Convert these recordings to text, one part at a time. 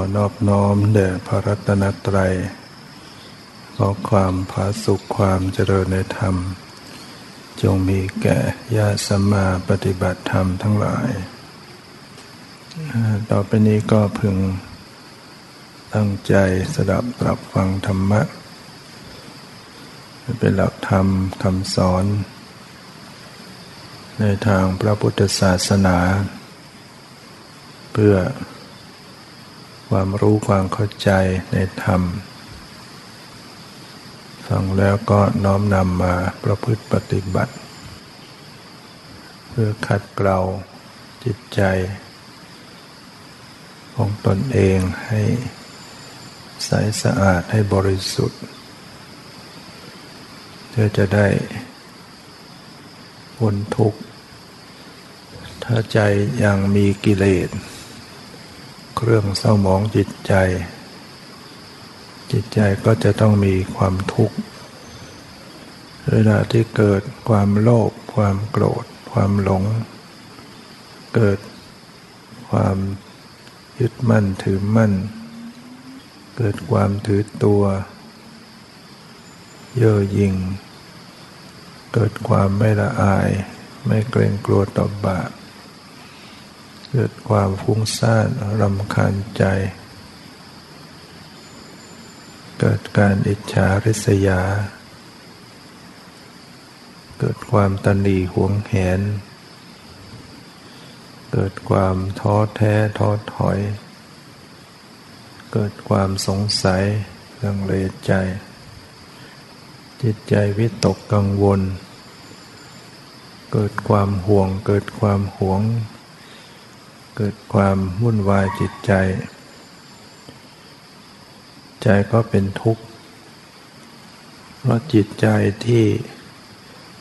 อนอบน้อมแด่พระรัตนตรัย ขอความผาสุขความเจริญในธรรม จงมีแก่ญาติสัมมาปฏิบัติธรรมทั้งหลาย ต่อไปนี้ก็พึงตั้งใจสดับรับฟังธรรมะ เป็นหลักธรรมคำสอน ในทางพระพุทธศาสนา เพื่อ ความรู้ความเข้าใจในธรรมฟังแล้วก็น้อมนำมาประพฤติปฏิบัติ เพื่อขัดเกลาจิตใจ ของตนเองให้ใสสะอาดให้บริสุทธิ์เพื่อจะได้พ้นทุกข์ ถ้าใจยังมีกิเลส เครื่องเศร้าหมองจิตใจ จิตใจก็จะต้องมีความทุกข์เวลาที่เกิดความโลภความโกรธ ความหลง เกิดความยึดมั่นถือมั่น เกิดความถือตัว เย่อหยิ่ง เกิดความไม่ละอาย ไม่เกรงกลัวต่อบาป เกิดความฟุ้งซ่านรำคาญใจ เกิดการอิจฉาริษยา เกิดความตันดีหวงแหน เกิดความท้อแท้ท้อถอย เกิดความสงสัยลังเลใจ จิตใจวิตกกังวล เกิดความห่วงเกิดความหวง เกิดความวุ่นวายจิตใจ ใจก็เป็นทุกข์ เพราะจิตใจที่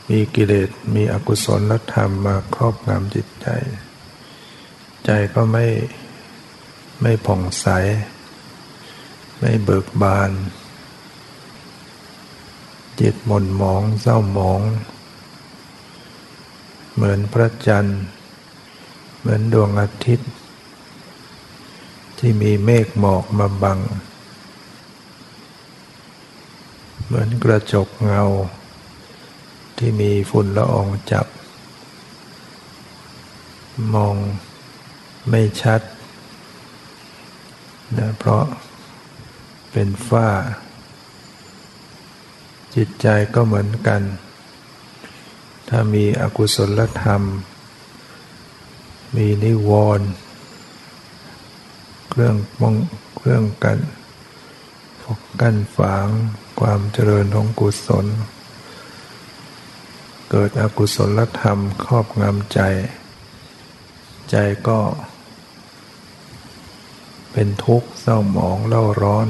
มีกิเลสมีอกุศลธรรมมาครอบงำจิตใจ ใจก็ไม่ไม่ผ่องใส ไม่เบิกบาน จิตหม่นหมองเศร้าหมอง เหมือนพระจันทร์ เหมือนดวงอาทิตย์ ที่มีเมฆหมอกมาบัง เหมือนกระจกเงา ที่มีฝุ่นละอองจับ มองไม่ชัดนะเพราะเป็นฝ้า จิตใจก็เหมือนกัน ถ้ามีอกุศลธรรม มีนิวรณ์เครื่องป้องเครื่องกันปกกั้นฝางความเจริญของกุศล เกิดอกุศลธรรมครอบงำใจ ใจก็ เป็นทุกข์เศร้าหมองเล่าร้อน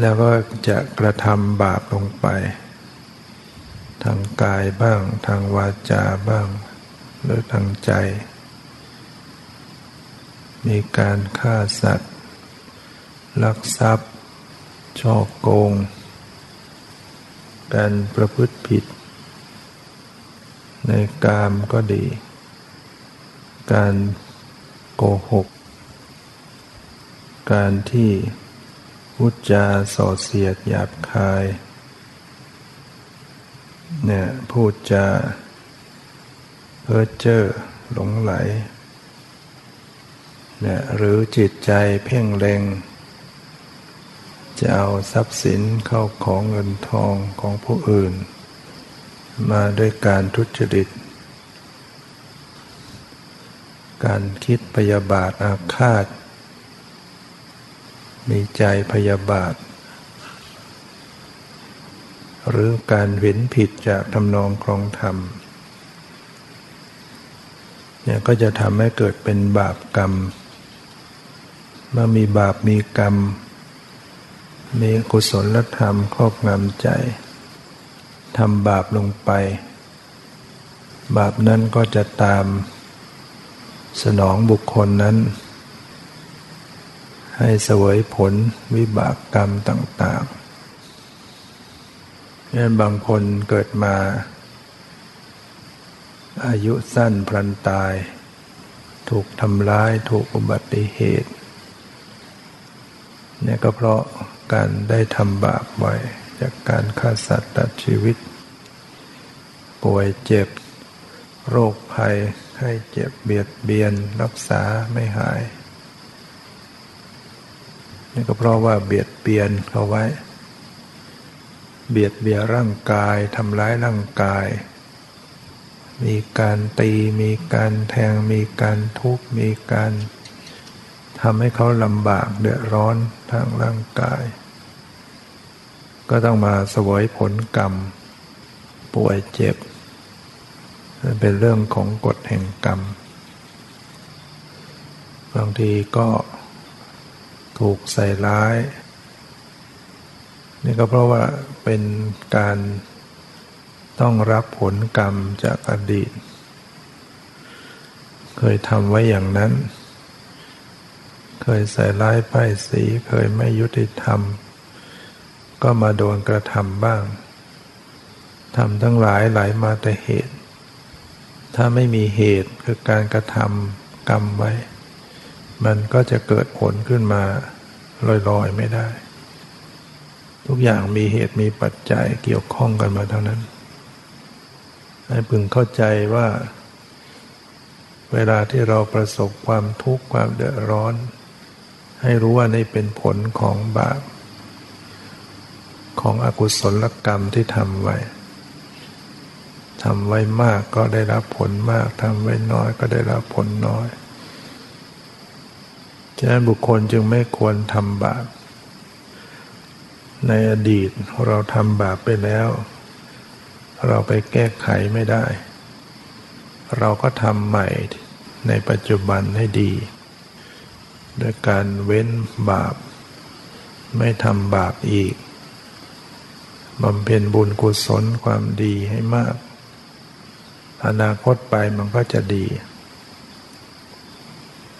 แล้วก็จะกระทำบาปลงไป ทางกายบ้างทางวาจาบ้าง หรือทางใจ มีการฆ่าสัตว์ ลักทรัพย์ ช่อโกง การประพฤติผิด ในกามก็ดี การโกหก การที่พูดจาส่อเสียดหยาบคายเนี่ยพูดจา เพ้อเจ้อหลงไหลนเนี่ยหรือจิตใจเพ่งเล็ง จะเอาทรัพย์สินเข้าของเงินทองของผู้อื่น มาด้วยการทุจริต การคิดพยาบาทอาฆาต มีใจพยาบาท หรือการเห็นผิดจากทำนองครองธรรม เนี่ยก็จะทำให้เกิดเป็นบาปกรรม เมื่อมีบาปมีกรรม มีกุศลธรรมครอบงำใจทำบาปลงไป บาปนั้นก็จะตามสนองบุคคลนั้น ให้เสวยผลวิบากกรรมต่างๆนี่บางคนเกิดมา อายุสั้นพลันตาย ถูกทำร้ายถูกอุบัติเหตุเนี่ยก็เพราะการได้ทำบาปไว้จากการฆ่าสัตว์ตัดชีวิต ป่วยเจ็บ โรคภัยให้เจ็บเบียดเบียนรักษาไม่หายนี่ก็เพราะว่าเบียดเบียนเขาไว้ เบียดเบียนร่างกายทำร้ายร่างกาย มีการตีมีการแทงมีการทุบมีการทำให้เขาลำบากเดือดร้อนทางร่างกาย ก็ต้องมาสวยผลกรรม ป่วยเจ็บ เป็นเรื่องของกฎแห่งกรรม บางทีก็ถูกใส่ร้าย นี่ก็เพราะว่าเป็นการ ต้องรับผลกรรมจากอดีต เคยทำไว้อย่างนั้น เคยใส่ร้ายป้ายสีเคยไม่ยุติธรรม ก็มาโดนกระทำบ้างทำทั้งหลายหลายมาแต่เหตุ ถ้าไม่มีเหตุคือการกระทำกรรมไว้ มันก็จะเกิดผลขึ้นมาลอยๆไม่ได้ ทุกอย่างมีเหตุมีปัจจัยเกี่ยวข้องกันมาเท่านั้น ให้พึงเข้าใจว่า เวลาที่เราประสบความทุกข์ความเดือดร้อน ให้รู้ว่านี่เป็นผลของบาป ของอกุศลกรรมที่ทำไว้ทำไว้มากก็ได้รับผลมากทำไว้น้อยก็ได้รับผลน้อยฉะนั้นบุคคลจึงไม่ควรทำบาป ในอดีตเราทำบาปไปแล้ว เราไปแก้ไขไม่ได้ เราก็ทำใหม่ในปัจจุบันให้ดีโดยการเว้นบาป ไม่ทำบาปอีกบำเพ็ญบุญกุศลความดีให้มาก อนาคตไปมันก็จะดี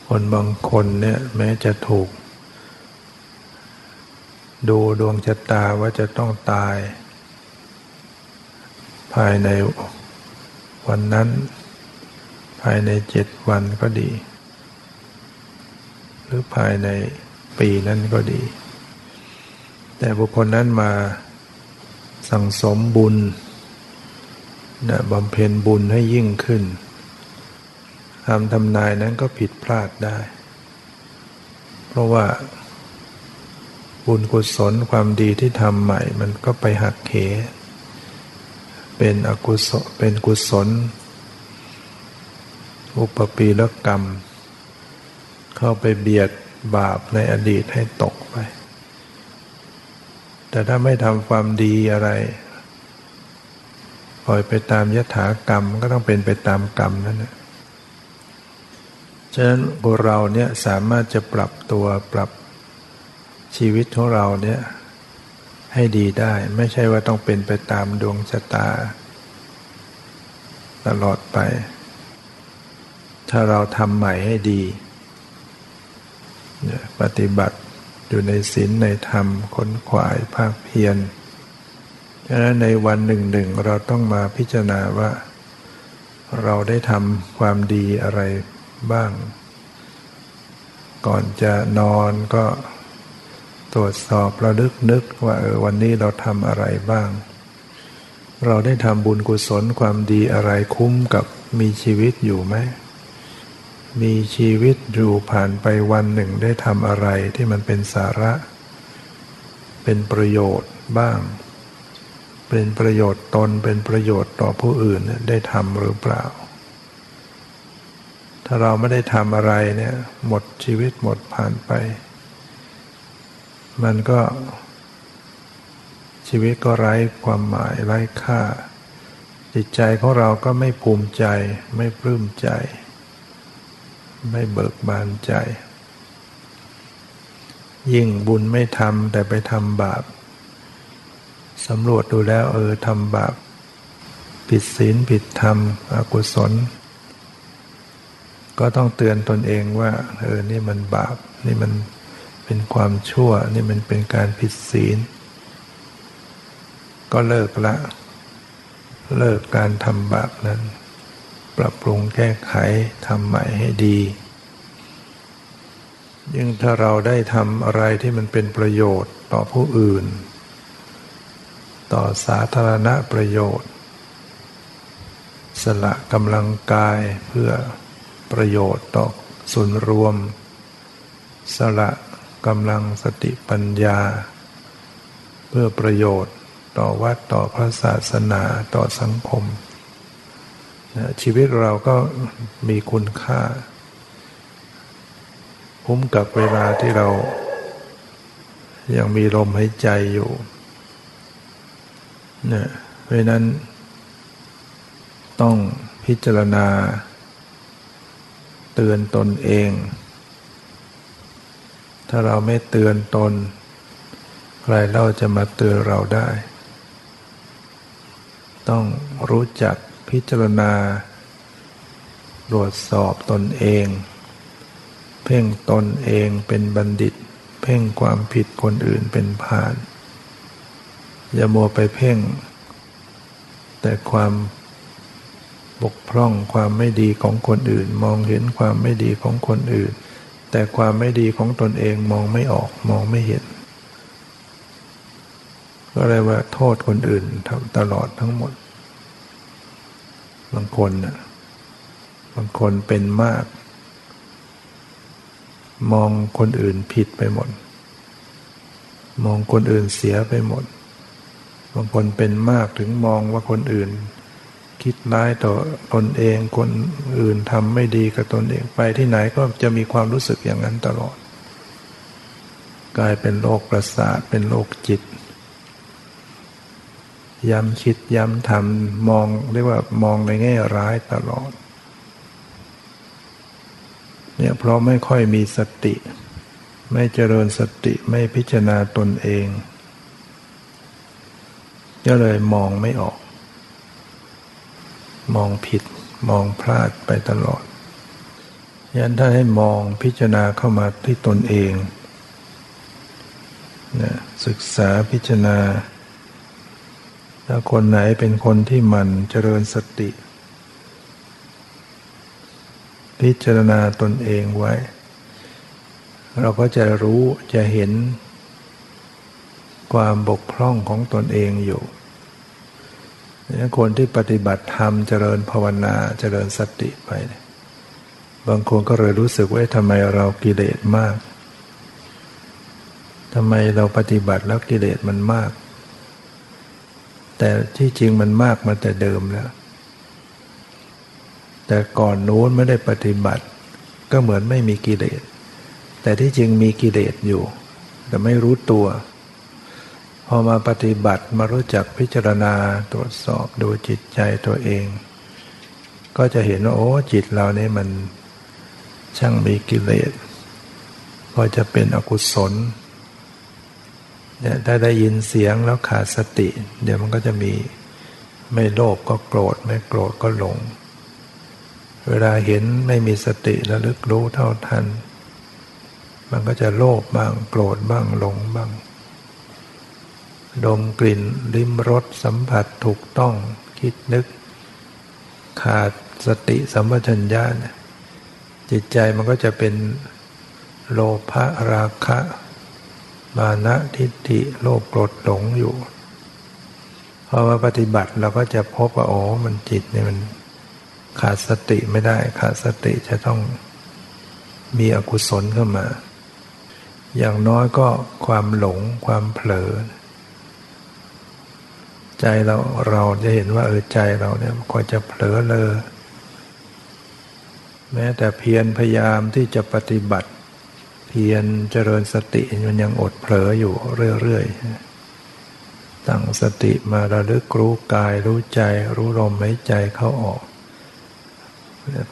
คนบางคนเนี่ยแม้จะถูก ดูดวงชะตาว่าจะต้องตาย ภายในวันนั้น ภายในเจ็ดวันก็ดี หรือภายในปีนั้นก็ดี แต่บุคคลนั้นมาสั่งสมบุญนะบำเพ็ญบุญให้ยิ่งขึ้นคำทำนายนั้นก็ผิดพลาดได้ เพราะว่า บุญกุศลความดีที่ทำใหม่ มันก็ไปหักเข เป็นอกุศลเป็นกุศล อุปปีลกรรม เข้าไปเบียดบาปในอดีตให้ตกไป แต่ถ้าไม่ทำความดีอะไรปล่อยไปตามยถากรรมก็ต้องเป็นไปตามกรรมนั่นแหละฉะนั้นพวกเราเนี่ยสามารถจะปรับตัวปรับชีวิตของเราเนี่ย ให้ดีได้ ไม่ใช่ว่าต้องเป็นไปตามดวงชะตา ตลอดไป ถ้าเราทำใหม่ให้ดีปฏิบัติอยู่ในศีลในธรรมค้นขวายภาคเพียรฉะนั้นในวันหนึ่งหนึ่งเราต้องมาพิจารณาว่า เราได้ทำความดีอะไรบ้าง ก่อนจะนอนก็ ตรวจสอบระลึกนึกว่าเออวันนี้เราทำอะไรบ้าง เราได้ทำบุญกุศลความดีอะไรคุ้มกับมีชีวิตอยู่ไหม มีชีวิตอยู่ผ่านไปวันหนึ่งได้ทำอะไรที่มันเป็นสาระ เป็นประโยชน์บ้าง เป็นประโยชน์ตนเป็นประโยชน์ต่อผู้อื่นได้ทำหรือเปล่า ถ้าเราไม่ได้ทำอะไรเนี่ย หมดชีวิตหมดผ่านไป มันก็ชีวิตก็ไร้ความหมายไร้ค่า จิตใจของเราก็ไม่ภูมิใจ ไม่ปลื้มใจ ไม่เบิกบานใจ ยิ่งบุญไม่ทำแต่ไปทำบาปสำรวจดูแล้วเออทำบาปผิดศีลผิดธรรมอกุศล ก็ต้องเตือนตนเองว่า เออ นี่มันบาป นี่มัน เป็นความชั่วนี่มันเป็นการผิดศีล ก็เลิกละ เลิกการทำบาปนั้น ปรับปรุงแก้ไขทำใหม่ให้ดี ยิ่งถ้าเราได้ทำอะไรที่มันเป็นประโยชน์ต่อผู้อื่น ต่อสาธารณประโยชน์ สละกำลังกายเพื่อประโยชน์ต่อส่วนรวมสละ กำลังสติปัญญา เพื่อประโยชน์ต่อวัดต่อพระศาสนาต่อสังคม ชีวิตเราก็มีคุณค่า คุ้มกับเวลาที่เรา ยังมีลมหายใจอยู่เนี่ยเพราะนั้น ต้องพิจารณา เตือนตนเอง ถ้าเราไม่เตือนตน ใครเราจะมาเตือนเราได้ ต้องรู้จักพิจารณา ตรวจสอบตนเอง เพ่งตนเองเป็นบัณฑิต เพ่งความผิดคนอื่นเป็นผ่าน อย่ามัวไปเพ่ง แต่ความบกพร่องความไม่ดีของคนอื่น มองเห็นความไม่ดีของคนอื่น แต่ความไม่ดีของตนเองมองไม่ออกมองไม่เห็น ก็เลยว่าโทษคนอื่นตลอดทั้งหมด บางคนน่ะบางคนเป็นมาก มองคนอื่นผิดไปหมด มองคนอื่นเสียไปหมด บางคนเป็นมากถึงมองว่าคนอื่น คิดร้ายต่อตนเองคนอื่นทำไม่ดีกับตนเองไปที่ไหนก็จะมีความรู้สึกอย่างนั้นตลอด กลายเป็นโรคประสาทเป็นโรคจิต ย้ำคิดย้ำทำมองเรียกว่ามองในแง่ร้ายตลอดเนี่ยเพราะไม่ค่อยมีสติ ไม่เจริญสติไม่พิจารณาตนเอง ก็เลยมองไม่ออก มองผิดมองพลาดไปตลอดยันถ้าให้มองพิจารณาเข้ามาที่ตนเองนะศึกษาพิจารณา ถ้าคนไหนเป็นคนที่มันเจริญสติ พิจารณาตนเองไว้ เราก็จะรู้จะเห็นความบกพร่องของตนเองอยู่ คนที่ปฏิบัติธรรมเจริญภาวนาเจริญสติไป บางคนก็เลยรู้สึกว่าทำไมเรากิเลสมากทำไมเราปฏิบัติแล้วกิเลสมันมาก แต่ที่จริงมันมากมาแต่เดิมแล้ว แต่ก่อนโน้นไม่ได้ปฏิบัติ ก็เหมือนไม่มีกิเลส แต่ที่จริงมีกิเลสอยู่ แต่ไม่รู้ตัว พอมาปฏิบัติมารู้จักพิจารณาตรวจสอบดูจิตใจตัวเอง ก็จะเห็นว่าโอ้จิตเรานี่มันช่างมีกิเลสพอจะเป็นอกุศลเนี่ยถ้าได้ยินเสียงแล้วขาดสติ เดี๋ยวมันก็จะมีไม่โลภก็โกรธ ไม่โกรธก็หลง เวลาเห็นไม่มีสติระลึกรู้เท่าทัน มันก็จะโลภบ้างโกรธบ้างหลงบ้าง ดมกลิ่นลิ้มรสสัมผัสถูกต้องคิดนึก ขาดสติสัมปชัญญะจิตใจมันก็จะเป็นโลภะราคะ มานะทิฏฐิโลภโกรธหลงอยู่พอมาปฏิบัติเราก็จะพบว่าอ๋อมันจิตเนี่ยมันขาดสติไม่ได้ขาดสติจะต้องมีอกุศลเข้ามา อย่างน้อยก็ความหลงความเผลอ ใจเราเราจะเห็นว่าเออใจเราเนี่ยก็จะเผลอเลยแม้แต่เพียรพยายามที่จะปฏิบัติ เพียรเจริญสติมันยังอดเผลออยู่เรื่อยๆตั้งสติมาระลึกรู้กายรู้ใจ รู้ลมหายใจเข้าออก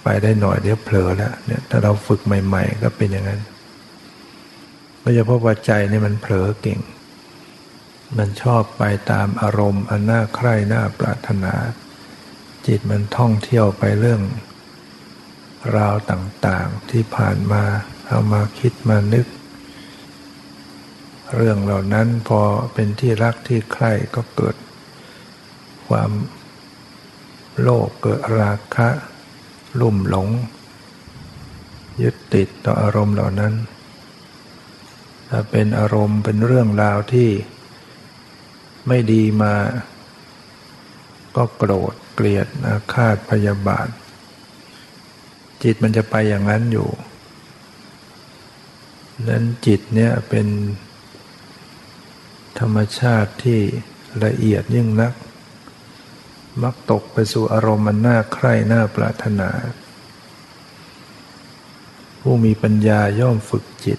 ไปได้หน่อยเดี๋ยวเผลอแล้วเนี่ยถ้าเราฝึกใหม่ ๆ ก็เป็นอย่างนั้นก็จะพบว่าใจนี่มันเผลอเก่ง มันชอบไปตามอารมณ์อันน่าใคร่น่าปรารถนา จิตมันท่องเที่ยวไปเรื่อง ราวต่างๆที่ผ่านมาเอามาคิดมานึก เรื่องเหล่านั้นพอเป็นที่รักที่ใคร่ก็เกิด ความโลภเกิดราคะ ลุ่มหลง ยึดติดต่ออารมณ์เหล่านั้น ถ้าเป็นอารมณ์เป็นเรื่องราวที่ ไม่ดีมา ก็โกรธเกลียดอาฆาตพยาบาท จิตมันจะไปอย่างนั้นอยู่นั้นจิตเนี่ยเป็นธรรมชาติที่ละเอียดยิ่งนัก มักตกไปสู่อารมณ์มันน่าใคร่น่าปรารถนา ผู้มีปัญญาย่อมฝึกจิต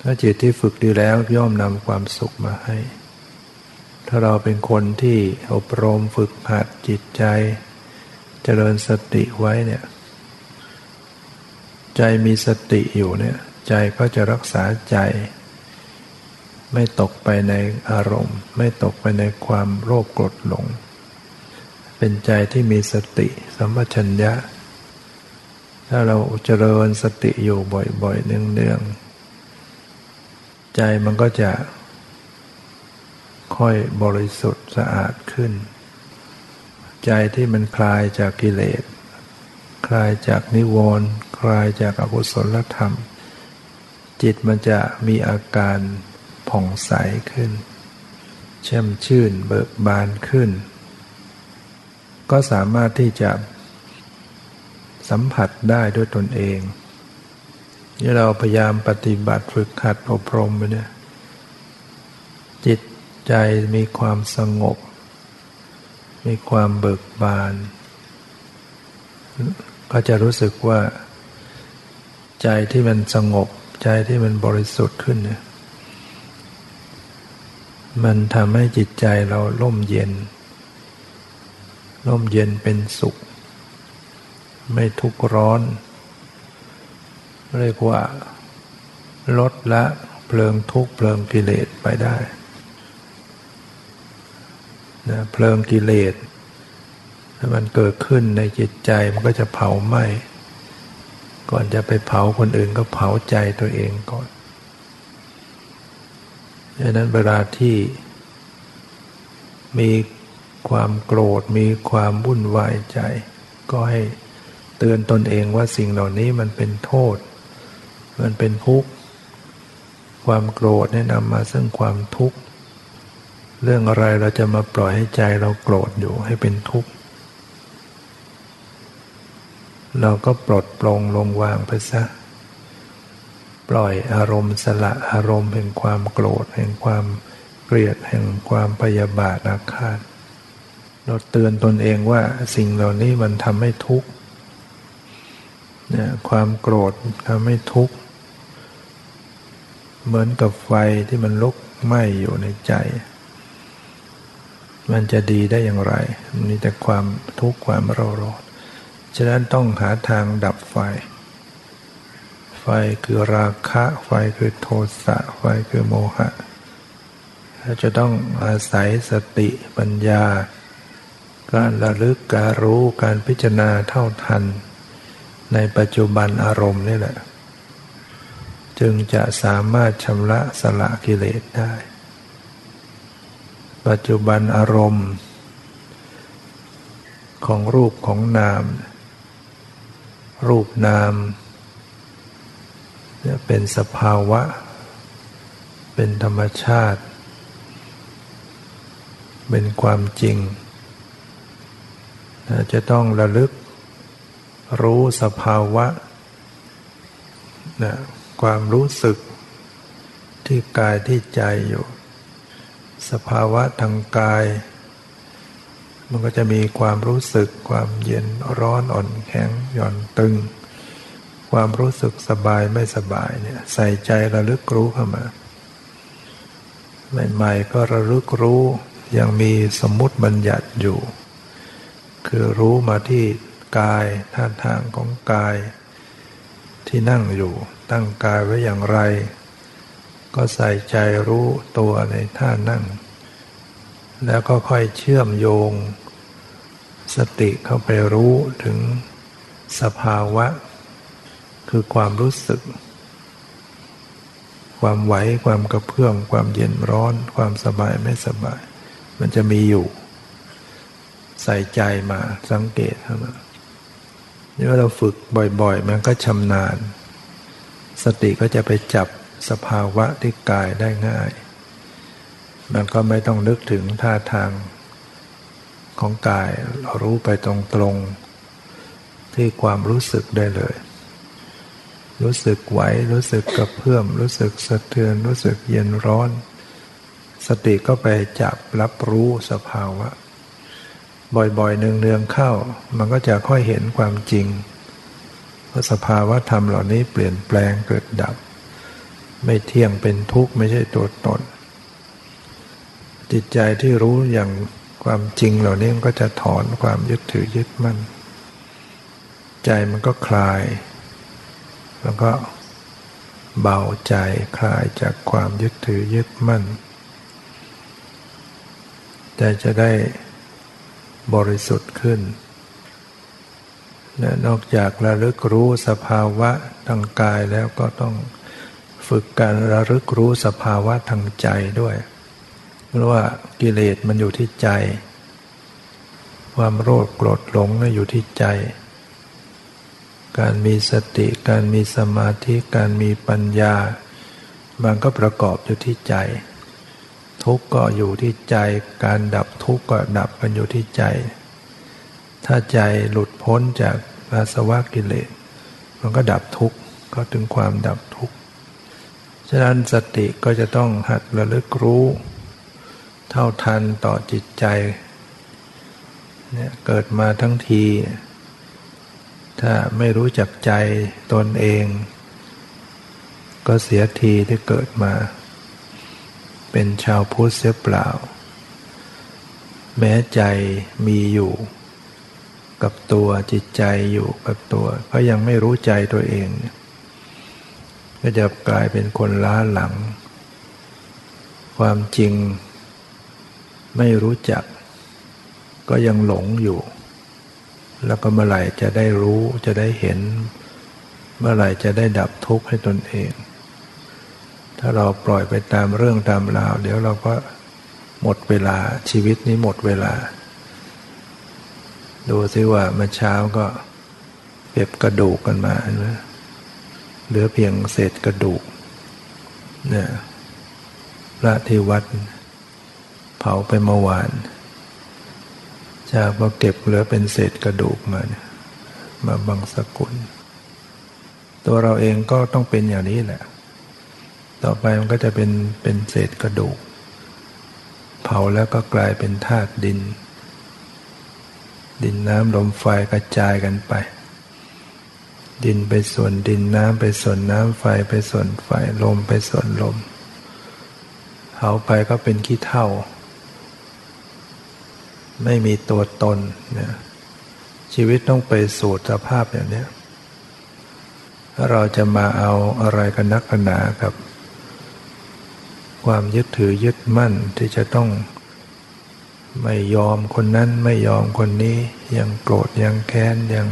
ถ้าจิตที่ฝึกดีแล้วย่อมนำความสุขมาให้ ถ้าเราเป็นคนที่อบรมฝึกหัดจิตใจ เจริญสติไว้เนี่ย ใจมีสติอยู่เนี่ย ใจก็จะรักษาใจ ไม่ตกไปในอารมณ์ ไม่ตกไปในความโลภโกรธหลง เป็นใจที่มีสติสัมปชัญญะ ถ้าเราเจริญสติอยู่บ่อยๆเนืองๆ ใจมันก็จะค่อยบริสุทธิ์สะอาดขึ้น ใจที่มันคลายจากกิเลส คลายจากนิวรณ์คลายจากอกุศลธรรม จิตมันจะมีอาการผ่องใสขึ้นแช่มชื่นเบิกบานขึ้น ก็สามารถที่จะสัมผัสได้ด้วยตนเอง ที่เราพยายามปฏิบัติฝึกหัดอบรมไปเนี่ยจิตใจมีความสงบ มีความเบิกบาน ก็จะรู้สึกว่า ใจที่มันสงบ ใจที่มันบริสุทธิ์ขึ้นเนี่ยมันทำให้จิตใจเราล่มเย็น ล่มเย็นเป็นสุข ไม่ทุกข์ร้อน เรียกว่า ลดละเพลิงทุกเพลิงกิเลสไปได้นะเพลิงกิเลสถ้ามันเกิดขึ้นในจิตใจมันก็จะเผาไหม้ก่อนจะไปเผาคนอื่นก็เผาใจตัวเองก่อนดังนั้นเวลาที่มีความโกรธมีความวุ่นวายใจ ก็ให้เตือนตนเองว่าสิ่งเหล่านี้มันเป็นโทษ มันเป็นทุกข์ความโกรธแนะนำมาซึ่งความทุกข์ เรื่องอะไรเราจะมาปล่อยให้ใจเราโกรธอยู่ให้เป็นทุกข์ เราก็ปลดปลงลงวางไปซะ ปล่อยอารมณ์สละอารมณ์แห่งความโกรธแห่งความเกลียดแห่งความพยาบาทอาฆาตเราเตือนตนเองว่าสิ่งเหล่านี้มันทำให้ทุกข์เนี่ยความโกรธทำให้ทุกข์ เหมือนกับไฟที่มันลุกไหม้อยู่ในใจ มันจะดีได้อย่างไรมีแต่ความทุกข์ความเร่าร้อนฉะนั้นต้องหาทางดับไฟ ไฟคือราคะ ไฟคือโทสะ ไฟคือโมหะเราจะต้องอาศัยสติปัญญา การระลึกการรู้การพิจารณาเท่าทัน ในปัจจุบันอารมณ์นี่แหละ จึงจะสามารถชำระสละกิเลสได้ ปัจจุบันอารมณ์ ของรูปของนาม รูปนามเป็นสภาวะ เป็นธรรมชาติ เป็นความจริง จะต้องระลึกรู้สภาวะนะ ความรู้สึกที่กายที่ใจอยู่ สภาวะทางกาย มันก็จะมีความรู้สึก ความเย็นร้อนอ่อนแข็งหย่อนตึง ความรู้สึกสบายไม่สบายเนี่ยใส่ใจระลึกรู้เข้ามา ใหม่ๆก็ระลึกรู้ยังมีสมมุติบัญญัติอยู่ คือรู้มาที่กายท่าทางของกายที่นั่งอยู่ ตั้งกายไว้อย่างไร ก็ใส่ใจรู้ตัวในท่านั่ง แล้วก็ค่อยเชื่อมโยง สติเข้าไปรู้ถึงสภาวะ คือความรู้สึก ความไหวความกระเพื่อมความเย็นร้อน ความสบายไม่สบาย มันจะมีอยู่ ใส่ใจมาสังเกตเข้ามานี่ว่าเราฝึกบ่อย ๆ มันก็ชำนาญ สติก็จะไปจับสภาวะที่กายได้ง่าย มันก็ไม่ต้องนึกถึงท่าทางของกายเรารู้ไปตรงๆ ที่ความรู้สึกได้เลย รู้สึกไหว รู้สึกกระเพื่อม รู้สึกสะเทือน รู้สึกเย็นร้อน สติก็ไปจับรับรู้สภาวะ บ่อยๆเนืองๆเข้า มันก็จะค่อยเห็นความจริง สภาวะธรรมเหล่านี้เปลี่ยนแปลงเกิดดับ ไม่เที่ยงเป็นทุกข์ไม่ใช่ตัวตน จิตใจที่รู้อย่างความจริงเหล่านี้มันก็จะถอนความยึดถือยึดมั่น ใจมันก็คลาย แล้วก็เบาใจคลายจากความยึดถือยึดมั่นใจจะได้บริสุทธิ์ขึ้น นอกจากระลึกรู้สภาวะทางกายแล้วก็ต้องฝึกการระลึกรู้สภาวะทางใจด้วย เพราะว่ากิเลสมันอยู่ที่ใจ ความโลภโกรธหลงน่อยู่ที่ใจ การมีสติการมีสมาธิการมีปัญญา มันก็ประกอบอยู่ที่ใจ ทุกข์ก็อยู่ที่ใจ การดับทุกข์ก็ดับกันอยู่ที่ใจถ้าใจหลุดพ้นจาก อาสวะกิเลส มันก็ดับทุกข์ก็ถึงความดับทุกข์ฉะนั้นสติก็จะต้องหัดระลึกรู้ เท่าทันต่อจิตใจเนี่ยเกิดมาทั้งที ถ้าไม่รู้จักใจตนเอง ก็เสียทีที่เกิดมา เป็นชาวพุทธเสียเปล่า แม้ใจมีอยู่ กับตัวจิตใจอยู่กับตัว ก็ยังไม่รู้ใจตัวเองก็จะกลายเป็นคนล้าหลัง ความจริงไม่รู้จัก ก็ยังหลงอยู่ แล้วก็เมื่อไหร่จะได้รู้จะได้เห็น เมื่อไหร่จะได้ดับทุกข์ให้ตนเอง ถ้าเราปล่อยไปตามเรื่องตามราว เดี๋ยวเราก็หมดเวลาชีวิตนี้หมดเวลา ดูซิว่าเมื่อเช้าก็เก็บกระดูกกันมาเห็นไหมเหลือเพียงเศษกระดูกเนี่ยพระที่วัด เผาไปเมื่อวานจะพอเก็บเหลือเป็นเศษกระดูกมาเนี่ยมาบังสกุล ตัวเราเองก็ต้องเป็นอย่างนี้แหละ ต่อไปมันก็จะเป็นเป็นเศษกระดูก เผาแล้วก็กลายเป็นธาตุดิน ดินน้ำลมไฟกระจายกันไป ดินไปส่วนดินน้ำไปส่วนน้ำไฟไปส่วนไฟลมไปส่วนลมเผาไปก็เป็นขี้เถ้าไม่มีตัวตนเนี่ยชีวิตต้องไปสู่สภาพอย่างนี้ถ้าเราจะมาเอาอะไรกันนักหนากับ ความยึดถือยึดมั่นที่จะต้อง ไม่ยอมคนนั้นไม่ยอมคนนี้ ยังโกรธยังแค้นยัง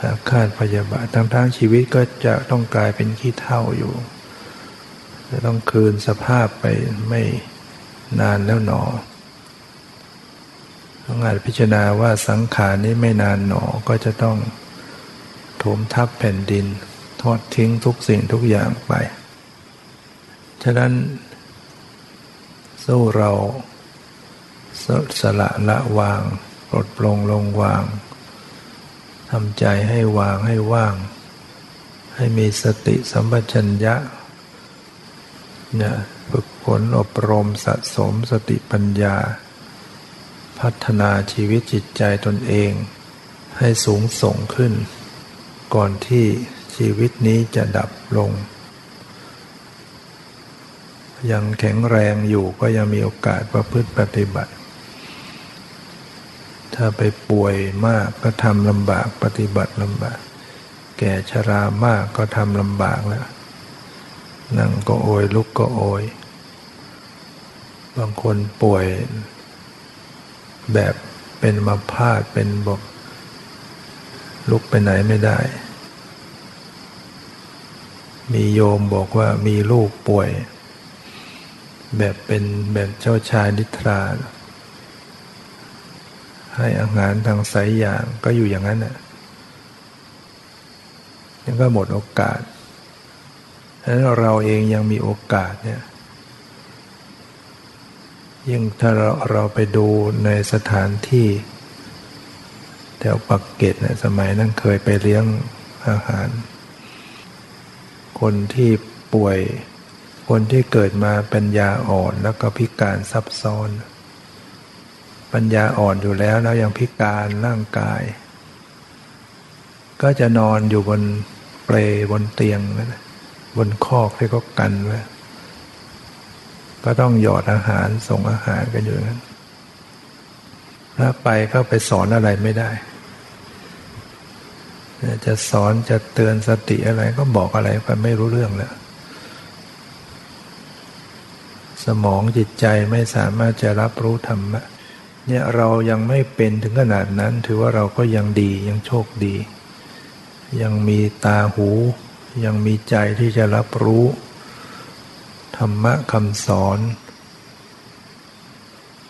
อาฆาตพยาบาททั้งทั้งชีวิตก็จะต้องกลายเป็นขี้เท่าอยู่ จะต้องคืนสภาพไปไม่นานแล้วหนอต้องอาจพิจารณาว่าสังขารนี้ไม่นานหนอก็จะต้องถมทับแผ่นดิน ทอดทิ้งทุกสิ่งทุกอย่างไป ฉะนั้นสู้เรา สละละวางปลดปลงลงวางทำใจให้วางให้ว่างใให้มีสติสัมปชัญญะเนี่ยฝึกฝนอบรมสะสมสติปัญญา พัฒนาชีวิตจิตใจตนเอง ให้สูงส่งขึ้น ก่อนที่ชีวิตนี้จะดับลง ยังแข็งแรงอยู่ก็ยังมีโอกาสประพฤติปฏิบัติ ถ้าไปป่วยมากก็ทำลำบากปฏิบัติลำบาก แก่ชรามากก็ทำลำบากแล้วนั่งก็โอยลุกก็โอย บางคนป่วย แบบเป็นมาพาดเป็นบอกลุกไปไหนไม่ได้ มีโยมบอกว่ามีลูกป่วย แบบเป็นแบบเจ้าชายนิทรา ให้อาหารทางสายอย่างก็อยู่อย่างนั้นน่ะยังก็หมดโอกาสฉะนั้นเราเองยังมีโอกาสเนี่ย ยิ่งถ้าเราเราไปดูในสถานที่แถวปักเกตเนี่ยสมัยนั้นเคยไปเลี้ยงอาหาร คนที่ป่วย คนที่เกิดมาเปัญญาอ่อนแล้วก็พิการซับซ้อน ปัญญาอ่อนอยู่แล้วแล้วยังพิการร่างกาย ก็จะนอนอยู่บนเปลบนเตียงนั่นแหละบนคอกที่เขากันไว้ก็ต้องหยอดอาหารส่งอาหารกันอยู่นั้นถ้าไปก็ไปสอนอะไรไม่ได้ จะสอนจะเตือนสติอะไรก็บอกอะไรไปไม่รู้เรื่องแล้ว สมองจิตใจไม่สามารถจะรับรู้ธรรมะ เนี่ยเรายังไม่เป็นถึงขนาดนั้น ถือว่าเราก็ยังดียังโชคดี ยังมีตาหู ยังมีใจที่จะรับรู้ ธรรมะคำสอน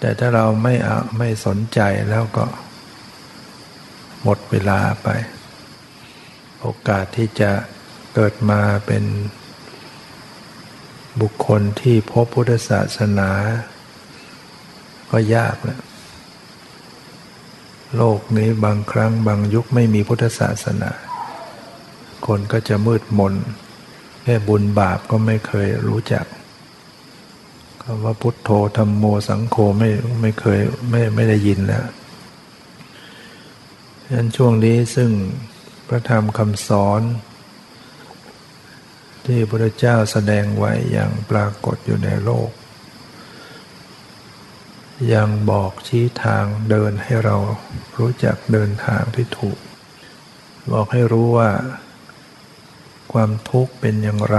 แต่ถ้าเราไม่เอาไม่สนใจแล้วก็ หมดเวลาไป โอกาสที่จะเกิดมาเป็นบุคคลที่พบพุทธศาสนา ก็ยากแล้ว โลกนี้บางครั้งบางยุคไม่มีพุทธศาสนา คนก็จะมืดมนแค่บุญบาปก็ไม่เคยรู้จักคำว่าพุทโธธรรมโมสังโฆไม่ไม่เคยไม่ไม่ได้ยินแล้วฉะนั้นช่วงนี้ซึ่งพระธรรมคำสอน ที่พระเจ้าแสดงไว้อย่างปรากฏอยู่ในโลก ยังบอกชี้ทางเดินให้เรารู้จักเดินทางที่ถูก บอกให้รู้ว่า ความทุกข์เป็นอย่างไร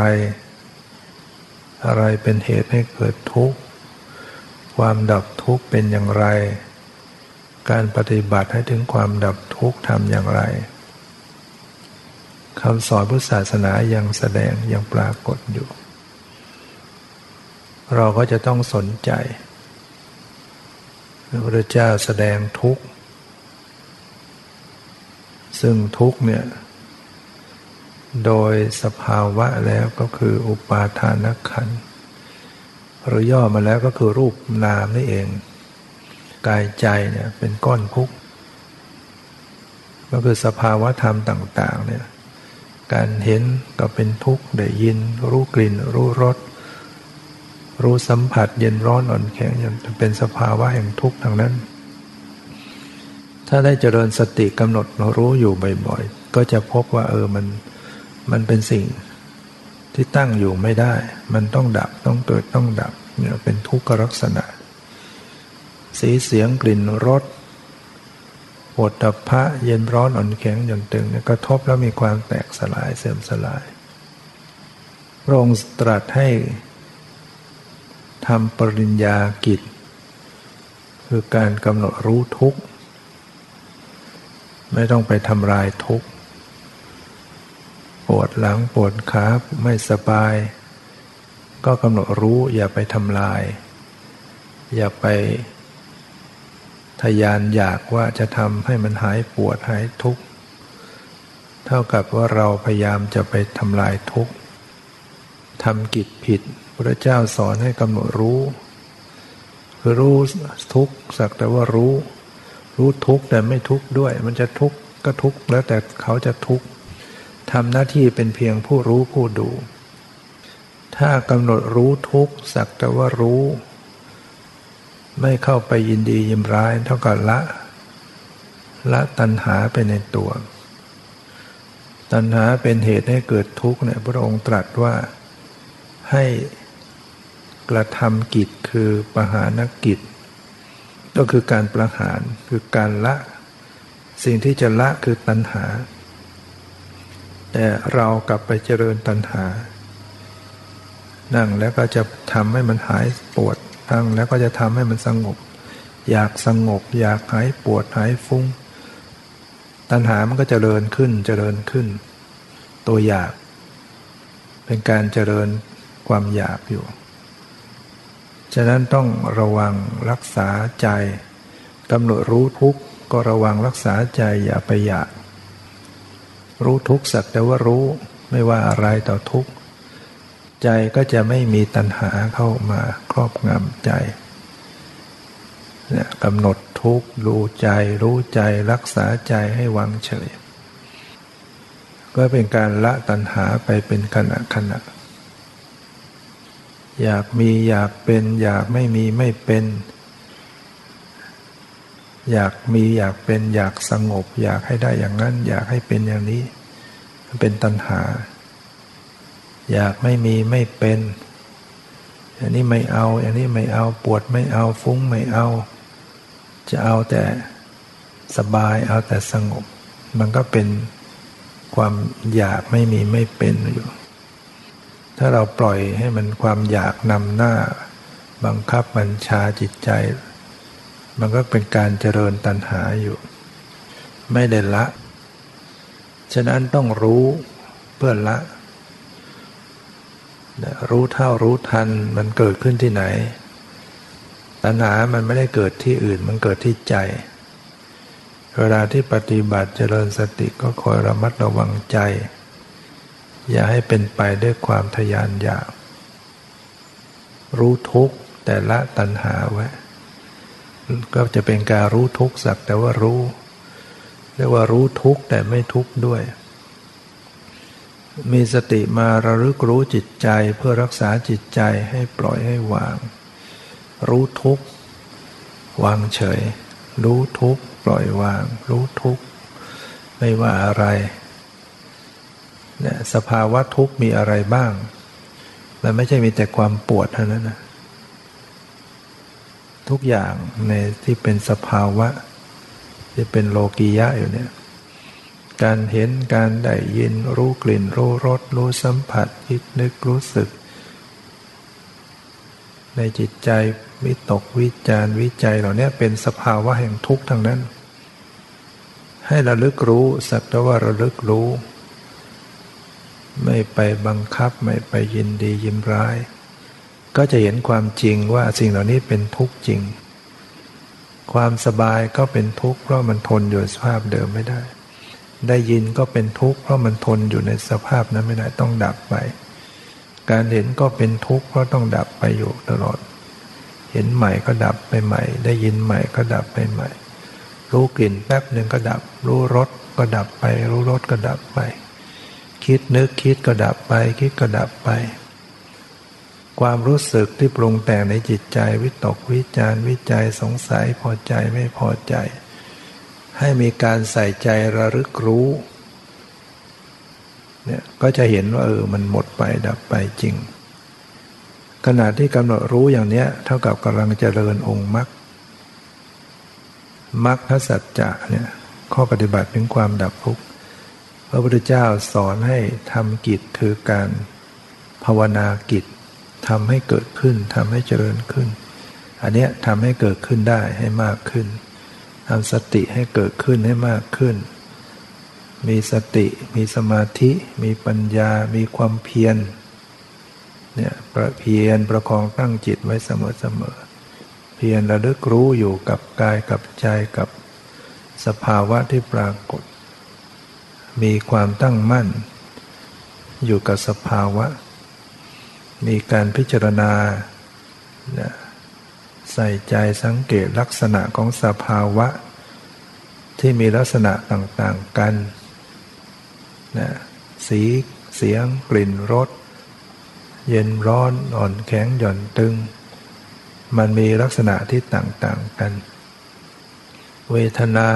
อะไรเป็นเหตุให้เกิดทุกข์ ความดับทุกข์เป็นอย่างไร การปฏิบัติให้ถึงความดับทุกข์ทำอย่างไรคำสอนพุทธศาสนายังแสดงยังปรากฏอยู่ เราก็จะต้องสนใจ พระพุทธเจ้าแสดงทุกข์ ซึ่งทุกข์เนี่ย โดยสภาวะแล้วก็คืออุปาทานขันหรือย่อมาแล้วก็คือรูปนามนี่เอง กายใจเนี่ยเป็นก้อนพุกก็คือสภาวะธรรมต่าง ๆ เนี่ย การเห็นก็เป็นทุกข์ ได้ยิน รู้กลิ่น รู้รส รู้สัมผัสเย็นร้อนอ่อนแข็งจะเป็นสภาวะแห่งทุกข์ทางนั้น ถ้าได้เจริญสติกำหนดรู้อยู่บ่อยๆ ก็จะพบว่าเออมันมันเป็นสิ่งที่ตั้งอยู่ไม่ได้ มันต้องดับต้องเกิดต้องดับเนี่ยเป็นทุกขลักษณะ สีเสียงกลิ่นรสปวดตับพระเย็นร้อนอ่อนแข็งหย่อนตึงกระทบแล้วมีความแตกสลายเสื่อมสลายพระองค์ตรัสให้ ทำปริญญากิจ คือการกำหนดรู้ทุกข์ ไม่ต้องไปทำลายทุกข์ปวดหลังปวดขาไม่สบาย ก็กำหนดรู้อย่าไปทำลาย อย่าไปทยานอยากว่าจะทำให้มันหายปวดหายทุกข์ เท่ากับว่าเราพยายามจะไปทำลายทุกข์ทำกิจผิด พระเจ้าสอนให้กำหนดรู้ คือรู้ทุกข์สักแต่ว่ารู้ รู้ทุกข์แต่ไม่ทุกข์ด้วย มันจะทุกข์ก็ทุกข์แล้วแต่เขาจะทุกข์ทำหน้าที่เป็นเพียงผู้รู้ผู้ดู ถ้ากำหนดรู้ทุกสักแต่ว่ารู้ ไม่เข้าไปยินดียิมร้ายเท่ากับละ ละตัณหาไปในตัว ตัณหาเป็นเหตุให้เกิดทุกข์เนี่ยพระองค์ตรัสว่าให้ กระทำกิจคือประหารกิจ ก็คือการประหารคือการละ สิ่งที่จะละคือตัณหา แต่เรากลับไปเจริญตัณหา นั่งแล้วก็จะทำให้มันหายปวดนั่งแล้วก็จะทำให้มันสงบ อยากสงบ อยากหายปวดหายฟุง้ง ตัณหามันก็เจริญขึ้นเจริญขึ้น ตัวอยาก เป็นการเจริญความอยากอยู่ ฉะนั้นต้องระวังรักษาใจกำหนดรู้ทุกข์ก็ระวังรักษาใจอย่าไปอยาก รู้ทุกข์สักแต่ว่ารู้ไม่ว่าอะไรต่อทุกข์ ใจก็จะไม่มีตัณหาเข้ามาครอบงำใจเนี่ยกำหนดทุกข์รู้ใจรู้ใจรักษาใจให้วางเฉย ก็เป็นการละตัณหาไปเป็นขณะขณะ อยากมีอยากเป็น อยากไม่มีไม่เป็น อยากมีอยากเป็น อยากสงบ อยากให้ได้อย่างนั้น อยากให้เป็นอย่างนี้เป็นตัณหา อยากไม่มีไม่เป็นอันนี้ไม่เอาอันนี้ไม่เอาปวดไม่เอาฟุ้งไม่เอา จะเอาแต่สบายเอาแต่สงบ มันก็เป็นความอยากไม่มีไม่เป็นอยู่ ถ้าเราปล่อยให้มันความอยากนำหน้า บังคับบัญชาจิตใจ มันก็เป็นการเจริญตัณหาอยู่ ไม่ได้ละ ฉะนั้นต้องรู้เพื่อละ รู้เท่ารู้ทันมันเกิดขึ้นที่ไหน ตัณหามันไม่ได้เกิดที่อื่นมันเกิดที่ใจ เวลาที่ปฏิบัติเจริญสติก็คอยระมัดระวังใจ อย่าให้เป็นไปด้วยความทยานอยากรู้ทุกแต่ละตัณหาไว้ ก็จะเป็นการรู้ทุกสักแต่ว่ารู้เรียกว่ารู้ทุกแต่ไม่ทุกด้วย มีสติมาระลึกรู้จิตใจเพื่อรักษาจิตใจให้ปล่อยให้วาง รู้ทุกวางเฉย รู้ทุกปล่อยวาง รู้ทุกไม่ว่าอะไร เนี่ยสภาวะทุกข์มีอะไรบ้าง มันไม่ใช่มีแต่ความปวดเท่านั้นนะทุกอย่างในที่เป็นสภาวะ ที่เป็นโลกียะอยู่เนี่ยการเห็นการได้ยินรู้กลิ่น รู้รสรู้สัมผัสคิดนึกรู้สึก ในจิตใจวิตกวิจารวิจัยเหล่านี้เป็นสภาวะแห่งทุกข์ทั้งนั้น ให้ระลึกรู้สักแต่ว่าระลึกรู้ ไม่ไปบังคับไม่ไปยินดียินร้าย ก็จะเห็นความจริงว่าสิ่งเหล่านี้เป็นทุกข์จริง ความสบายก็เป็นทุกข์เพราะมันทนอยู่สภาพเดิมไม่ได้ ได้ยินก็เป็นทุกข์เพราะมันทนอยู่ในสภาพนั้นไม่ได้ต้องดับไป การเห็นก็เป็นทุกข์เพราะต้องดับไปอยู่ตลอด เห็นใหม่ก็ดับไปใหม่ ได้ยินใหม่ก็ดับไปใหม่ รู้กลิ่นแป๊บหนึ่งก็ดับ รู้รสก็ดับไป รู้รสก็ดับไป คิดนึกคิดก็ดับไป คิดก็ดับไป ความรู้สึกที่ปรุงแต่งในจิตใจวิตกวิจารวิจัยสงสัยพอใจไม่พอใจ ให้มีการใส่ใจระลึกรู้เนี่ยก็จะเห็นว่าเออมันหมดไปดับไปจริง ขณะที่กำหนดรู้อย่างเนี้ย เท่ากับกำลังเจริญองค์มรรคมรรคสัจจะเนี่ยข้อปฏิบัติเป็นความดับทุกข์ พระพุทธเจ้าสอนให้ทำกิจคือการภาวนากิจทำให้เกิดขึ้นทำให้เจริญขึ้น อันเนี้ยทำให้เกิดขึ้นได้ให้มากขึ้นทำสติให้เกิดขึ้นให้มากขึ้น มีสติ มีสมาธิ มีปัญญา มีความเพียร เนี่ยประเพียรประคองตั้งจิตไว้เสมอเสมอ เพียรระลึกรู้อยู่กับกายกับใจกับสภาวะที่ปรากฏ มีความตั้งมั่น อยู่กับสภาวะ มีการพิจารณา ใส่ใจสังเกตลักษณะของสภาวะ ที่มีลักษณะต่างๆกันนะสีเสียง กลิ่นรสเย็นร้อนอ่อนแข็งหย่อนตึง มันมีลักษณะที่ต่างๆกัน เวทนา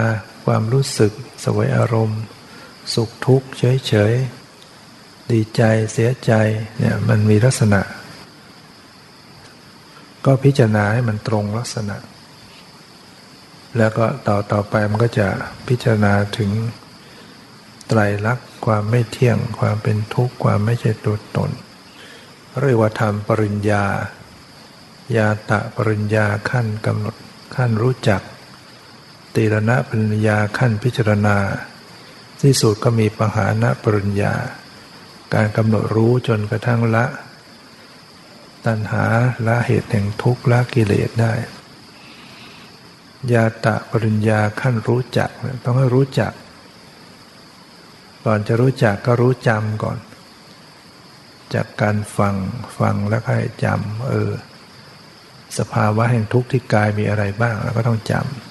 ความรู้สึกสวยอารมณ์ สุขทุกข์เฉยๆ ดีใจเสียใจเนี่ยมันมีลักษณะ ก็พิจารณาให้มันตรงลักษณะ แล้วก็ต่อต่อไปมันก็จะพิจารณาถึงไตรลักษณ์ความไม่เที่ยง ความเป็นทุกข์ความไม่ใช่ตัวตนเรียกว่าธรรมปริญญายาตะปริญญาขั้นกำหนดขั้นรู้จักตีรณะปริญญาขั้นพิจารณา ที่สุดก็มีปหานะปริญญา การกำหนดรู้จนกระทั่งละ ตัณหาละเหตุแห่งทุกข์ละกิเลสได้ ยาตะปริญญาขั้นรู้จักต้องให้รู้จัก ก่อนจะรู้จักก็รู้จำก่อน จากการฟังฟังแล้วให้จำเออ สภาวะแห่งทุกข์ที่กายมีอะไรบ้างเราก็ต้องจำ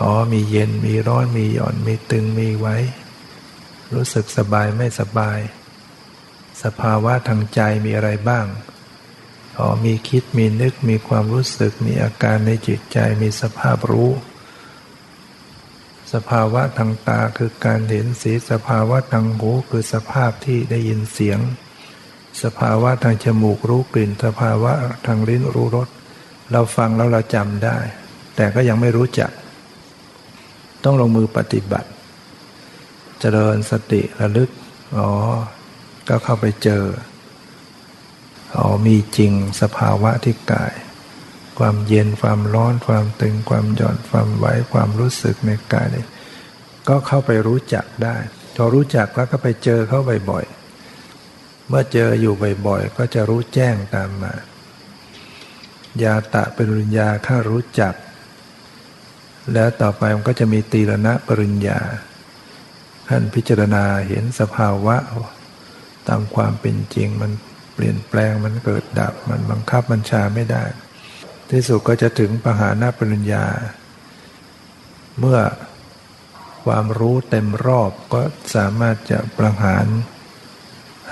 ท้อมีเย็นมีร้อนมีหย่อนมีตึงมีไว้ รู้สึกสบายไม่สบาย สภาวะทางใจมีอะไรบ้างอ๋อมีคิดมีนึกมีความรู้สึกมีอาการในจิตใจมีสภาพรู้ สภาวะทางตาคือการเห็นสีสภาวะทางหูคือสภาพที่ได้ยินเสียง สภาวะทางจมูกรู้กลิ่น สภาวะทางลิ้นรู้รสเราฟังแล้วเราจำได้ แต่ก็ยังไม่รู้จัก ต้องลงมือปฏิบัติ เจริญสติระลึก อ๋อ ก็เข้าไปเจอ อ๋อ มีจริงสภาวะที่กาย ความเย็นความร้อนความตึงความหย่อนความไหวความรู้สึกในกายนี่ก็เข้าไปรู้จักได้พอรู้จักแล้วก็ไปเจอเข้าบ่อยๆ เมื่อเจออยู่บ่อยๆ ก็จะรู้แจ้งตามมา ยาตะเป็นริญญาข้ารู้จัก แล้วต่อไปมันก็จะมีตีรณะปริญญาท่านพิจารณาเห็นสภาวะ ตามความเป็นจริงมันเปลี่ยนแปลงมันเกิดดับมันบังคับบัญชาไม่ได้ ที่สุดก็จะถึงปหานาปริญญา เมื่อความรู้เต็มรอบก็สามารถจะประหาร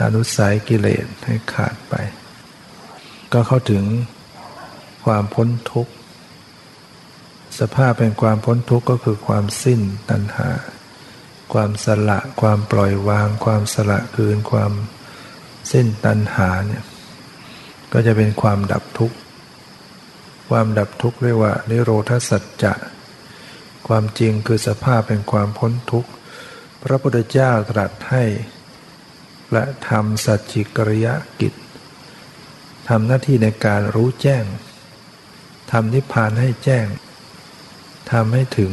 อนุสัยกิเลสให้ขาดไป ก็เข้าถึงความพ้นทุกข์ สภาพเป็นความพ้นทุกข์ก็คือความสิ้นตัณหา ความสละ ความปล่อยวาง ความสละคืน ความสิ้นตัณหาเนี่ยก็จะเป็นความดับทุกข์ ความดับทุกข์เรียกว่านิโรธสัจจะ ความจริงคือสภาพเป็นความพ้นทุกข์ พระพุทธเจ้าตรัสให้และทำสัจจิกริยกิจทำหน้าที่ในการรู้แจ้งทำนิพพานให้แจ้ง ทำให้ถึง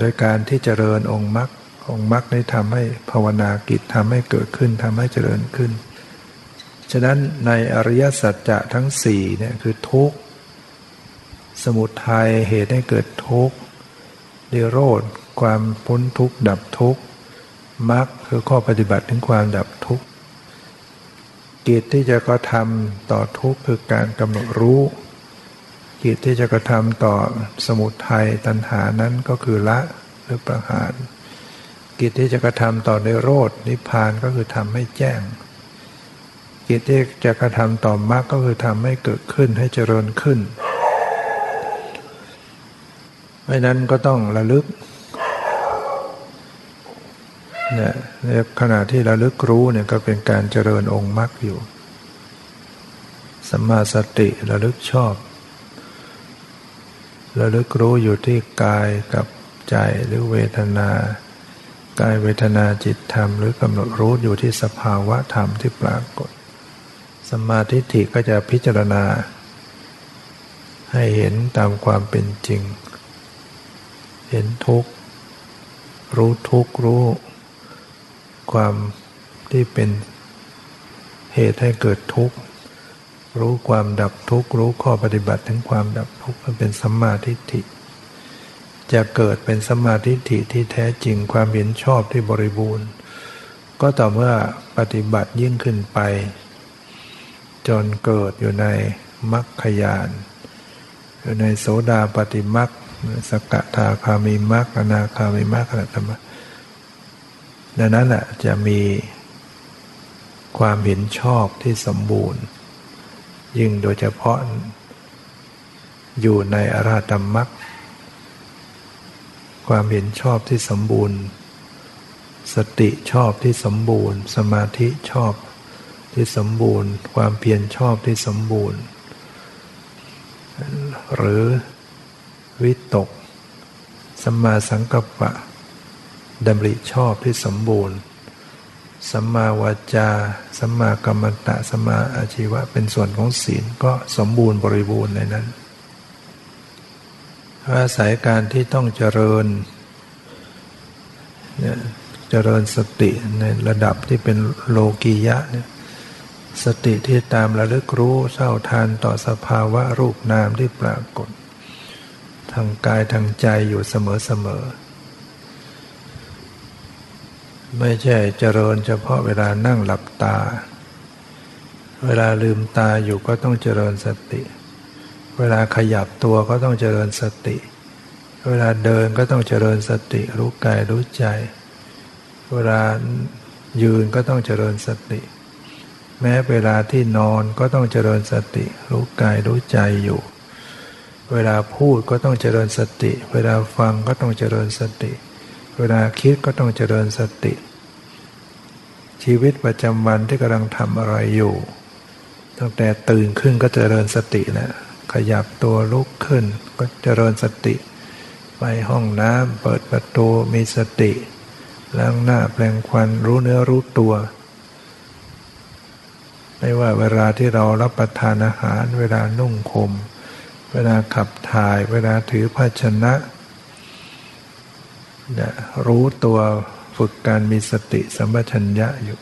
โดยการที่เจริญองค์มรรคองค์มรรคได้ทำให้ภาวนากิจทำให้เกิดขึ้นทำให้เจริญขึ้น ฉะนั้นในอริยสัจจะทั้งสี่เนี่ยคือทุกข์ สมุทัยเหตุให้เกิดทุกข์เดโรธความพ้นทุกข์ดับทุกข์มรรคคือข้อปฏิบัติถึงความดับทุกข์กิจที่จะกระทำต่อทุกข์คือการกำหนดรู้ กิจที่จะกระทำต่อสมุทัยตัณหานั้นก็คือละหรือประหาร กิจที่จะกระทำต่อในโรดนิพพานก็คือทำให้แจ้ง กิจที่จะกระทำต่อมรรคก็คือทำให้เกิดขึ้นให้เจริญขึ้น เพราะนั้นก็ต้องระลึกเนี่ยในขณะที่ระลึกรู้เนี่ยก็เป็นการเจริญองค์มรรคอยู่สัมมาสติระลึกชอบ ระลึกรู้อยู่ที่กายกับใจหรือเวทนากายเวทนาจิตธรรม หรือกำหนดรู้อยู่ที่สภาวะธรรมที่ปรากฏ สมาธิิก็จะพิจารณา ให้เห็นตามความเป็นจริง เห็นทุกข์ รู้ทุกข์รู้ ความที่เป็นเหตุให้เกิดทุกข์ รู้ความดับทุกข์รู้ข้อปฏิบัติถึงความดับทุกข์มันเป็นสัมมาทิฏฐิ จะเกิดเป็นสัมมาทิฏฐิที่แท้จริงความเห็นชอบที่บริบูรณ์ ก็ต่อเมื่อปฏิบัติยิ่งขึ้นไป จนเกิดอยู่ในมรรคยานอยู่ในโสดาปฏิมรรคสกทาคามีมรรคอนาคามีมรรคอรหัตมรรคดังนั้นแหละจะมีความเห็นชอบที่สมบูรณ์ ยิ่งโดยเฉพาะ อยู่ในอาราธรรมักความเห็นชอบที่สมบูรณ์ สติชอบที่สมบูรณ์ สมาธิชอบที่สมบูรณ์ ความเพียรชอบที่สมบูรณ์ หรือวิตกสมมาสังกัปปะดำริชอบที่สมบูรณ์ สัมมาวาจา สัมมากรรมตะ สัมมาอาชีวะ เป็นส่วนของศีลก็สมบูรณ์บริบูรณ์ในนั้นอาศัยการที่ต้องเจริญเนี่ยเจริญสติในระดับที่เป็นโลกียะเนี่ยสติที่ตามระลึกรู้เศร้าทานต่อสภาวะรูปนามที่ปรากฏ ทางกายทางใจอยู่เสมอเสมอ ไม่ใช่เจริญเฉพาะเวลานั่งหลับตา เวลาลืมตาอยู่ก็ต้องเจริญสติ เวลาขยับตัวก็ต้องเจริญสติ เวลาเดินก็ต้องเจริญสติรู้กายรู้ใจ เวลายืนก็ต้องเจริญสติ แม้เวลาที่นอนก็ต้องเจริญสติ รู้กายรู้ใจอยู่ เวลาพูดก็ต้องเจริญสติ เวลาฟังก็ต้องเจริญสติเเวลาคิดก็ต้องเจริญสติ ชีวิตประจำวันที่กำลังทำอะไรอยู่ ตั้งแต่ตื่นขึ้นก็เจริญสตินะขยับตัวลุกขึ้นก็เจริญสติ ไปห้องน้ำเปิดประตูมีสติล้างหน้าแปลงควันรู้เนื้อรู้ตัว ไม่ว่าเวลาที่เรารับประทานอาหาร เวลานุ่งคม เวลาขับถ่าย เวลาถือภาชนะนะ รู้ตัวฝึกการมีสติสัมปชัญญะอยู่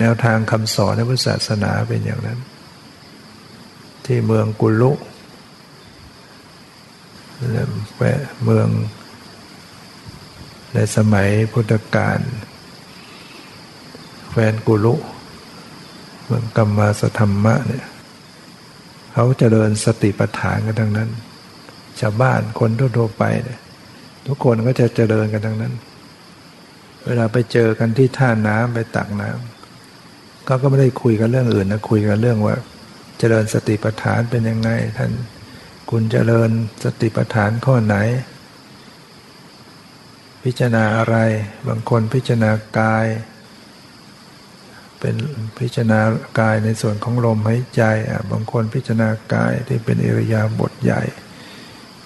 แนวทางคำสอนในพุทธศาสนาเป็นอย่างนั้น ที่เมืองกุลุแวะเมือง ในสมัยพุทธกาลแฟนกุลุเมืองกรรมาสธรรมะเนี่ยเขาจเจริญสติปัฏฐานกันทั้งนั้น ชาวบ้านคนทั่วๆไปเนี่ยทุกคนก็จะเจริญกันทั้งนั้น เวลาไปเจอกันที่ท่าน้ำไปตักน้ำก็ก็ไม่ได้คุยกันเรื่องอื่นนะคุยกันเรื่องว่า เจริญสติปัฏฐานเป็นยังไง ท่านคุณเจริญสติปัฏฐานข้อไหน พิจารณาอะไร บางคนพิจารณากาย เป็นพิจารณากายในส่วนของลมหายใจบางคนพิจารณากายที่เป็นอิริยาบถใหญ่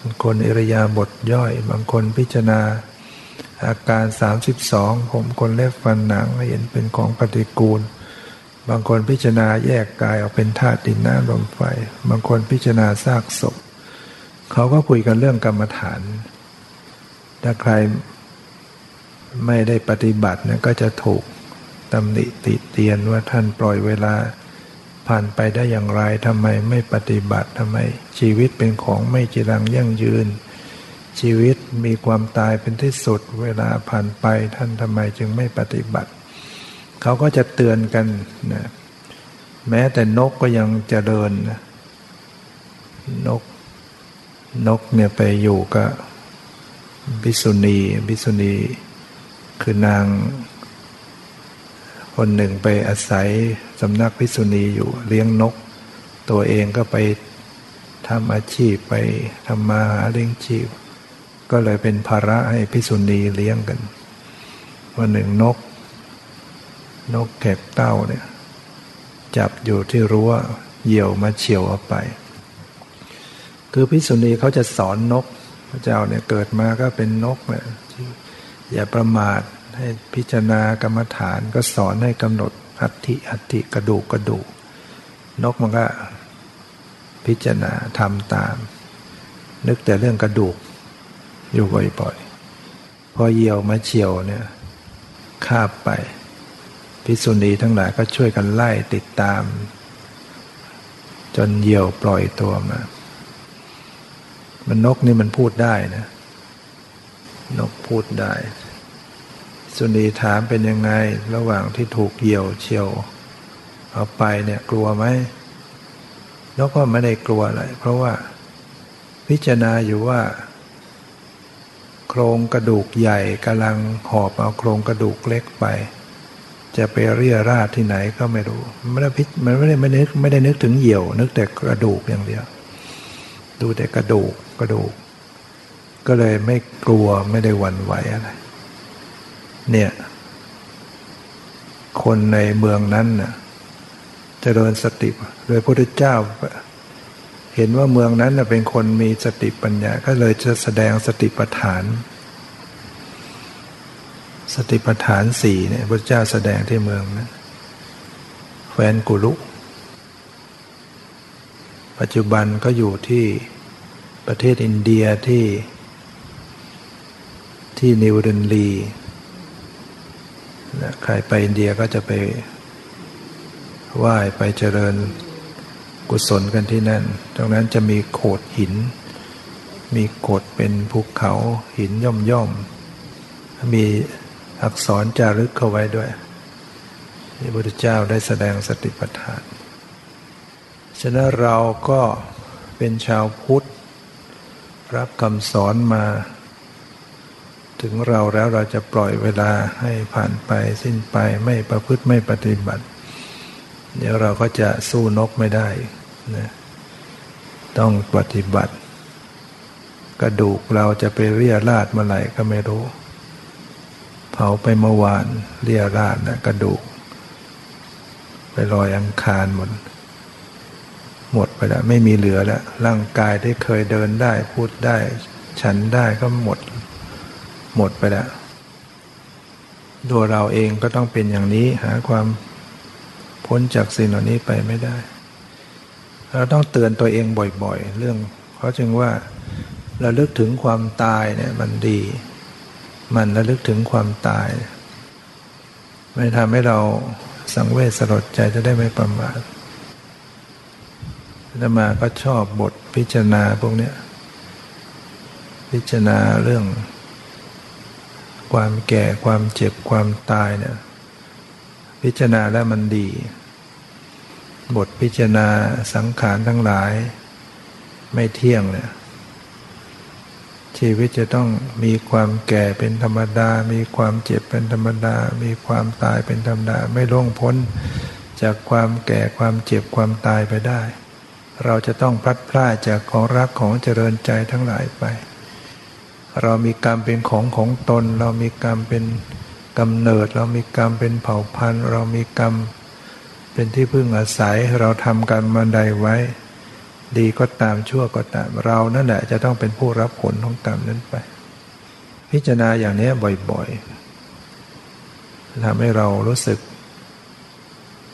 างคนอิริยาบถย่อย บางคนพิจารณา อาการ 32 ผมคนเล็บฟันหนังเห็นเป็นของปฏิกูล บางคนพิจารณาแยกกายออกเป็นธาตุดินน้ำลมไฟ บางคนพิจารณาซากศพ เขาก็คุยกันเรื่องกรรมฐาน ถ้าใครไม่ได้ปฏิบัติเนี่ยก็จะถูกตำหนิติเตียนว่าท่านปล่อยเวลา ผ่านไปได้อย่างไรทำไมไม่ปฏิบัติทำไม ชีวิตเป็นของไม่จีรังยั่งยืน ชีวิตมีความตายเป็นที่สุด เวลาผ่านไปท่านทำไมจึงไม่ปฏิบัติ เขาก็จะเตือนกันนะแม้แต่นกก็ยังเจริญนะนกนกเนี่ยไปอยู่กับบิสุณีบิสุณี คือนาง คนหนึ่งไปอาศัย สำนักพิษุณีอยู่เลี้ยงนก ตัวเองก็ไปทำอาชีพไปทำมาหาเลี้ยงชีพ ก็เลยเป็นภาระให้พิษุณีเลี้ยงกันวันหนึ่งนก นกแกบเต้าเนี่ยจับอยู่ที่รั้วเหยี่ยวมาเฉียวเอาไป คือพิษุณีเขาจะสอนนก พระเจ้าเนี่ยเกิดมาก็เป็นนกเนี่ยอย่าประมาทให้พิจารณากรรมฐานก็สอนให้กำหนด อัติอัติกระดูกกระดูก นกมันก็พิจารณาทำตาม นึกแต่เรื่องกระดูก อยู่บ่อยๆ พอเหยี่ยวมาเฉียวเนี่ยคาบไป พิสุนีทั้งหลายก็ช่วยกันไล่ติดตาม จนเหยี่ยวปล่อยตัวมา มันนกนี่มันพูดได้นะ นกพูดได้ สุนีถามเป็นยังไง ระหว่างที่ถูกเหี่ยวเฉียวเอาไปเนี่ยกลัวไหมแล้วก็ไม่ได้กลัวอะไรเพราะว่าพิจารณาอยู่ว่า โครงกระดูกใหญ่กำลังหอบเอาโครงกระดูกเล็กไป จะไปเรียราดที่ไหนก็ไม่รู้ไม่ได้พิมันไม่ได้ไม่ได้ไม่ได้นึกถึงเหี่ยว นึกแต่กระดูกอย่างเดียว ดูแต่กระดูกกระดูก ก็เลยไม่กลัวไม่ได้หวั่นไหวอะไร เนี่ย คนในเมืองนั้นน่ะเจริญสติโดยพระพุทธเจ้า เห็นว่าเมืองนั้นเป็นคนมีสติปัญญา ก็เลยจะแสดงสติปัฏฐาน สติปัฏฐานสี่เนี่ยพระเจ้าแสดงที่เมืองนั้นแฟนกุลุ ปัจจุบันก็อยู่ที่ประเทศอินเดียที่ที่นิวเดนลี ใครไปอินเดียก็จะไปไหว้ไปเจริญกุศลกันที่นั่น ตรงนั้นจะมีโขดหิน มีโขดเป็นภูเขาหินย่อมย่อม มีอักษรจารึกเข้าไว้ด้วย ที่พระพุทธเจ้าได้แสดงสติปัฏฐาน ฉะนั้นเราก็เป็นชาวพุทธ รับคำสอนมา ถึงเราแล้วเราจะปล่อยเวลาให้ผ่านไปสิ้นไปไม่ประพฤติไม่ปฏิบัติ เดี๋ยวเราก็จะสู้นกไม่ได้นะต้องปฏิบัติ กระดูกเราจะไปเรียราดเมื่อไหร่ก็ไม่รู้ เผาไปเมื่อวานเรียราดนะกระดูก ไปลอยอังคารหมดหมดไปแล้วไม่มีเหลือแล้วร่างกายที่เคยเดินได้พูดได้ ฉันได้ก็หมด หมดไปแล้วตัวเราเองก็ต้องเป็นอย่างนี้หาความพ้นจากสิ่งเหล่านี้ไปไม่ได้ เราต้องเตือนตัวเองบ่อยๆ เรื่องเพราะจึงว่าเราลึกถึงความตายเนี่ยมันดี มันระลึกถึงความตาย ไม่ทำให้เราสังเวชสลดใจจะได้ไม่ประมาทธรรมาก็ชอบบทพิจารณาพวกนี้พิจารณาเรื่อง ความแก่ความเจ็บความตายเนี่ยพิจารณาแล้วมันดี บทพิจารณาสังขารทั้งหลาย ไม่เที่ยงเนี่ยชีวิตจะต้องมีความแก่เป็นธรรมดา มีความเจ็บเป็นธรรมดา มีความตายเป็นธรรมดา ไม่ล่วงพ้นจากความแก่ความเจ็บความตายไปได้ เราจะต้องพลัดพรากจากของรักของเจริญใจทั้งหลายไป เรามีกรรมเป็นของของตน เรามีกรรมเป็นกำเนิด เรามีกรรมเป็นเผ่าพันธุ์ เรามีกรรมเป็นที่พึ่งอาศัยเราทำกรรมมาใดไว้ ดีก็ตามชั่วก็ตามเรานั่นแหละจะต้องเป็นผู้รับผลของกรรมนั้นไป พิจารณาอย่างนี้บ่อยๆทำให้เรารู้สึก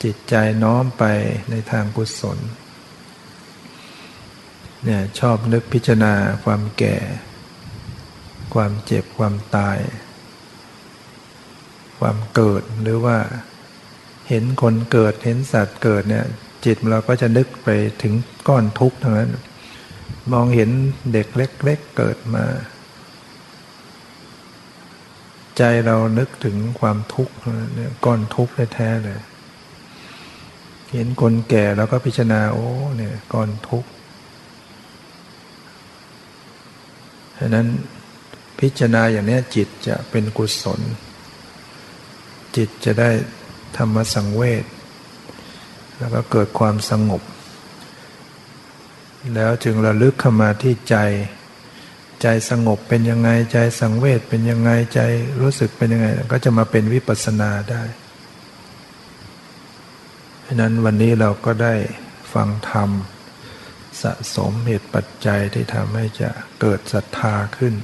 จิตใจน้อมไปในทางกุศลเนี่ยชอบนึกพิจารณาความแก่ ความเจ็บความตาย ความเกิดหรือว่าเห็นคนเกิดเห็นสัตว์เกิดเนี่ย จิตเราก็จะนึกไปถึงก้อนทุกข์ทั้งนั้น มองเห็นเด็กเล็กๆเกิดมา ใจเรานึกถึงความทุกข์เนี่ยก้อนทุกข์แท้ๆเลย เห็นคนแก่แล้วก็พิจารณาโอ้เนี่ยก้อนทุกข์ฉะนั้น พิจารณาอย่างนี้จิตจะเป็นกุศล จิตจะได้ธรรมสังเวชแล้วก็เกิดความสงบ แล้วจึงระลึกเข้ามาที่ใจ ใจสงบเป็นยังไงใจสังเวชเป็นยังไงใจรู้สึกเป็นยังไง ก็จะมาเป็นวิปัสสนาได้เพราะนั้นวันนี้เราก็ได้ฟังธรรม สะสมเหตุปัจจัยที่ทำให้จะเกิดศรัทธาขึ้น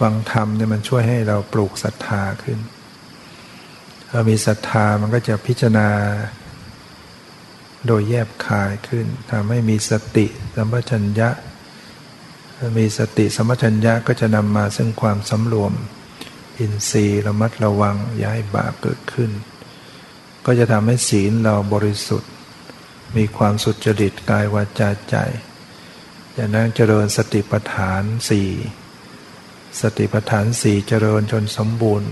ฟังธรรมเนี่ยมันช่วยให้เราปลูกศรัทธาขึ้นเรามีศรัทธามันก็จะพิจารณา โดยแยบคายขึ้นทำให้มีสติสัมปชัญญะ มีสติสัมปชัญญะก็จะนำมาซึ่งความสำรวม อินทรีย์ระมัดระวังอย่าให้บาปเกิดขึ้น ก็จะทำให้ศีลเราบริสุทธิ์ มีความสุจริตกายวาจาใจจากนั้นเจริญสติปัฏฐานสี่ สติปัฏฐานสี่เจริญจนสมบูรณ์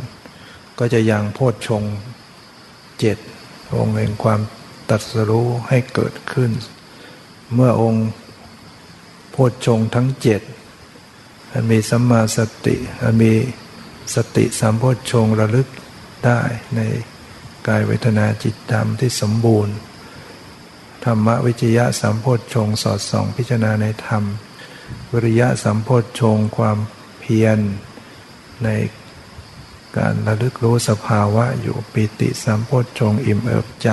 ก็จะยังโพชฌงเจ็ดองค์แห่งความตัดสรู้ให้เกิดขึ้น เมื่อองค์โพชฌงทั้งเจ็ดอันมีสัมมาสติอันมีสติสัมโพชฌงระลึกได้ในกายเวทนาจิตธรรมที่สมบูรณ์ ธรรมวิจยะสัมโพชฌงสอดส่องพิจารณาในธรรม วิริยะสัมโพชฌงความ พียรในการระลึกรู้สภาวะอยู่ปิติสัมโพชฌงอิ่มเอิบใจ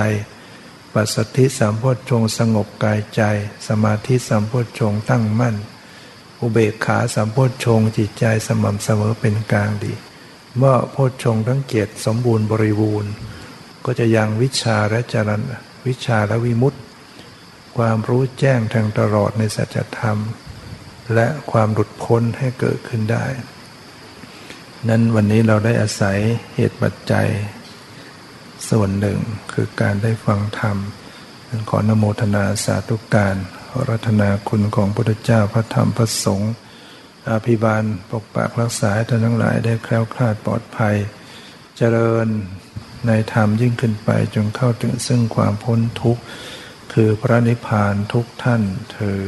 ปัสสติสัมโพชฌงสงบกายใจ สมาธิสัมโพชฌงตั้งมั่น อุเบกขาสัมโพชฌงจิตใจสม่ำเสมอเป็นกลางดี เมื่อโพชฌงทั้งเกียรติสมบูรณ์บริบูรณ์ ก็จะยังวิชาและจรันวิชาและวิมุตติ ความรู้แจ้งทางตลอดในสัจธรรม และความหลุดพ้นให้เกิดขึ้นได้ นั้นวันนี้เราได้อาศัยเหตุปัจจัย ส่วนหนึ่งคือการได้ฟังธรรมขอนโมทนาสาธุการรัตนาคุณของพระพุทธเจ้าพระธรรมพระสงฆ์อาภิบาลปกปักรักษาท่านทั้งหลายได้แคล้วคลาดปลอดภัย เจริญในธรรมยิ่งขึ้นไปจนเข้าถึงซึ่งความพ้นทุกข์ คือพระนิพพานทุกท่านเธอ